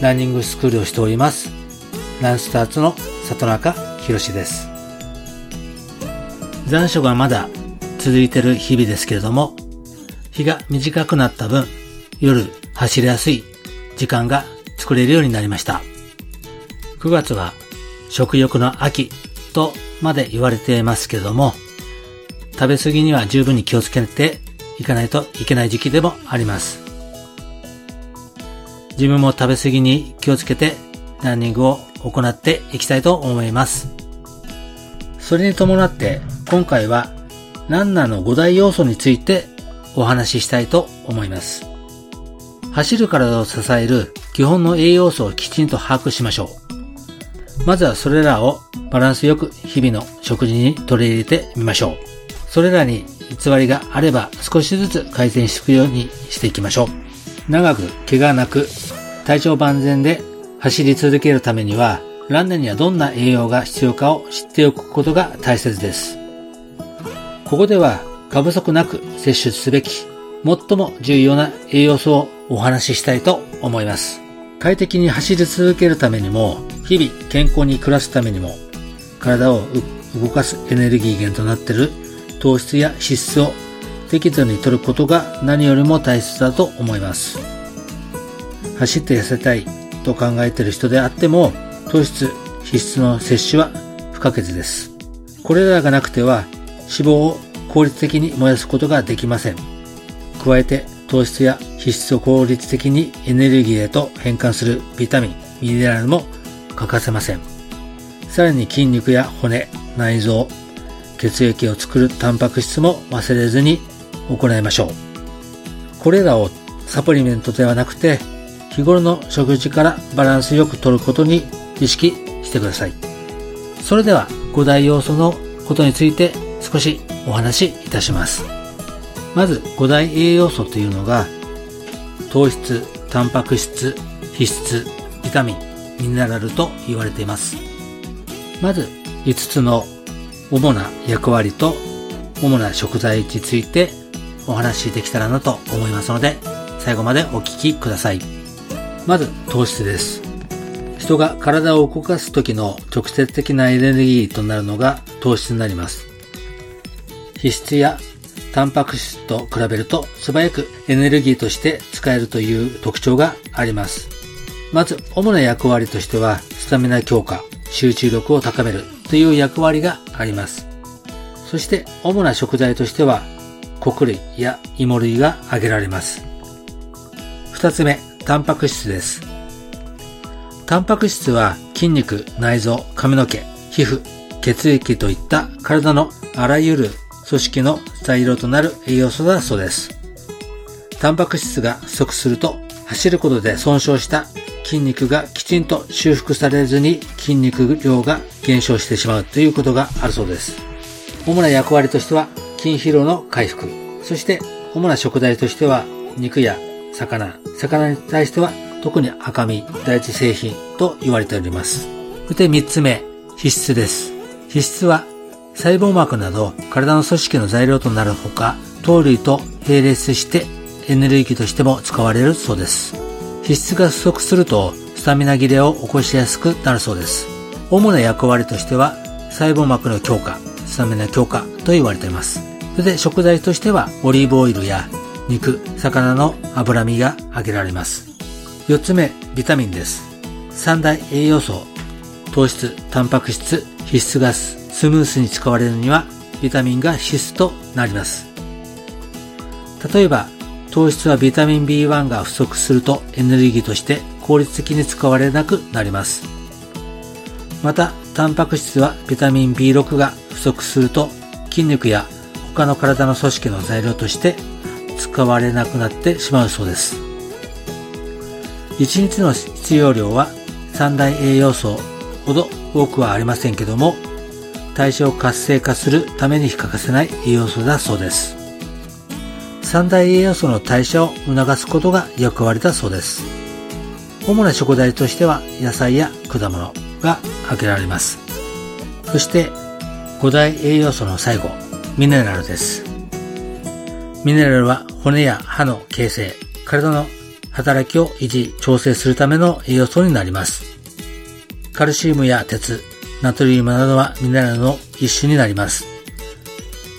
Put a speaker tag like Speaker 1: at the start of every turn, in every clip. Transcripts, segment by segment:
Speaker 1: ランニングスクールをしております。ランスターツの里中博です。残暑がまだ続いている日々ですけれども日が短くなった分夜走りやすい時間が作れるようになりました。9月は食欲の秋とまで言われていますけれども食べ過ぎには十分に気をつけていかないといけない時期でもあります。自分も食べ過ぎに気をつけてランニングを行っていきたいと思います。それに伴って今回はランナーの5大要素についてお話ししたいと思います。走る体を支える基本の栄養素をきちんと把握しましょう。まずはそれらをバランスよく日々の食事に取り入れてみましょう。それらに偽りがあれば少しずつ改善していくようにしていきましょう。長く怪我なく体調万全で走り続けるためにはランナーにはどんな栄養が必要かを知っておくことが大切です。ここでは過不足なく摂取すべき最も重要な栄養素をお話ししたいと思います。快適に走り続けるためにも日々健康に暮らすためにも体を動かすエネルギー源となっている糖質や脂質を適度に摂ることが何よりも大切だと思います。走って痩せたいと考えている人であっても糖質、脂質の摂取は不可欠です。これらがなくては脂肪を効率的に燃やすことができません。加えて糖質や脂質を効率的にエネルギーへと変換するビタミン、ミネラルも欠かせません。さらに筋肉や骨、内臓、血液を作るタンパク質も忘れずに行いましょう。これらをサプリメントではなくて、日頃の食事からバランスよく摂ることに意識してください。それでは5大要素のことについて少しお話しいたします。まず5大栄養素というのが糖質、タンパク質、脂質、ビタミン、ミネラルと言われています。まず5つの主な役割と主な食材についてお話しできたらなと思いますので、最後までお聞きください。まず、糖質です。人が体を動かす時の直接的なエネルギーとなるのが糖質になります。脂質やタンパク質と比べると素早くエネルギーとして使えるという特徴があります。まず、主な役割としては、スタミナ強化、集中力を高めるという役割があります。そして主な食材としては穀類や芋類が挙げられます。二つ目、タンパク質です。タンパク質は筋肉、内臓、髪の毛、皮膚、血液といった体のあらゆる組織の材料となる栄養素だそうです。タンパク質が不足すると走ることで損傷した筋肉がきちんと修復されずに筋肉量が減少してしまうということがあるそうです。主な役割としては筋疲労の回復、そして主な食材としては肉や魚、魚に対しては特に赤身、第一製品と言われております。そして三つ目、脂質です。脂質は細胞膜など体の組織の材料となるほか、糖類と並列してエネルギーとしても使われるそうです。脂質が不足するとスタミナ切れを起こしやすくなるそうです。主な役割としては細胞膜の強化、スタミナ強化と言われています。それで食材としてはオリーブオイルや肉、魚の脂身が挙げられます。4つ目、ビタミンです。三大栄養素、糖質、タンパク質、必須ガス、スムースに使われるにはビタミンが必須となります。例えば、糖質はビタミン B1 が不足するとエネルギーとして効率的に使われなくなります。また、タンパク質はビタミン B6 が不足すると筋肉や他の体の組織の材料として使われなくなってしまうそうです。1日の必要量は三大栄養素ほど多くはありませんけども、代謝を活性化するために欠かせない栄養素だそうです。三大栄養素の代謝を促すことが役割だそうです。主な食材としては野菜や果物が挙げられます。そして五大栄養素の最後、ミネラルです。ミネラルは骨や歯の形成、体の働きを維持、調整するための栄養素になります。カルシウムや鉄、ナトリウムなどはミネラルの一種になります。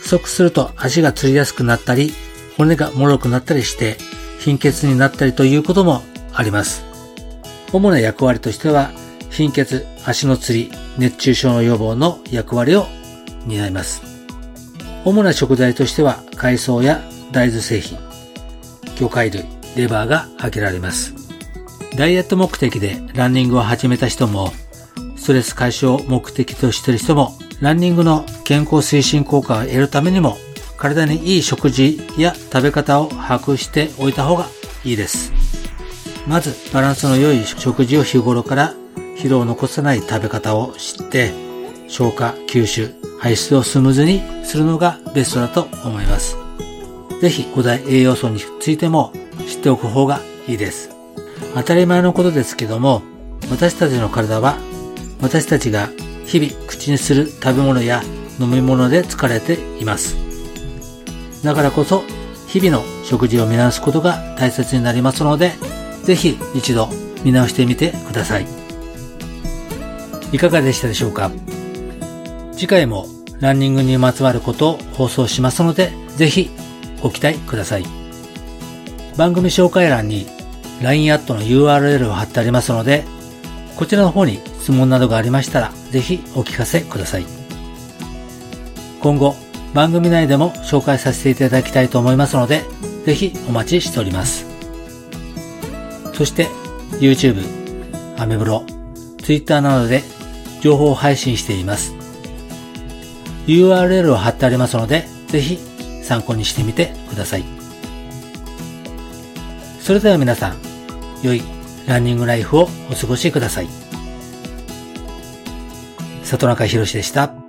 Speaker 1: 不足すると足がつりやすくなったり、骨が脆くなったりして貧血になったりということもあります。主な役割としては貧血、足のつり、熱中症の予防の役割を担います。主な食材としては海藻や大豆製品、魚介類、レバーが挙げられます。ダイエット目的でランニングを始めた人も、ストレス解消を目的としている人も、ランニングの健康推進効果を得るためにも体にいい食事や食べ方を把握しておいた方がいいです。まず、バランスの良い食事を日頃から疲労を残さない食べ方を知って、消化、吸収、排出をスムーズにするのがベストだと思います。ぜひ5大栄養素についても知っておく方がいいです。当たり前のことですけども、私たちの体は私たちが日々口にする食べ物や飲み物で疲れています。だからこそ日々の食事を見直すことが大切になりますので、ぜひ一度見直してみてください。いかがでしたでしょうか？次回もランニングにまつわることを放送しますので、ぜひご期待ください。番組紹介欄に LINE アットの URL を貼ってありますので、こちらの方に質問などがありましたら、ぜひお聞かせください。今後、番組内でも紹介させていただきたいと思いますので、ぜひお待ちしております。そして、YouTube、アメブロ、Twitter などで情報を配信しています。URL を貼ってありますので、ぜひ参考にしてみてください。それでは皆さん、良いランニングライフをお過ごしください。里中博でした。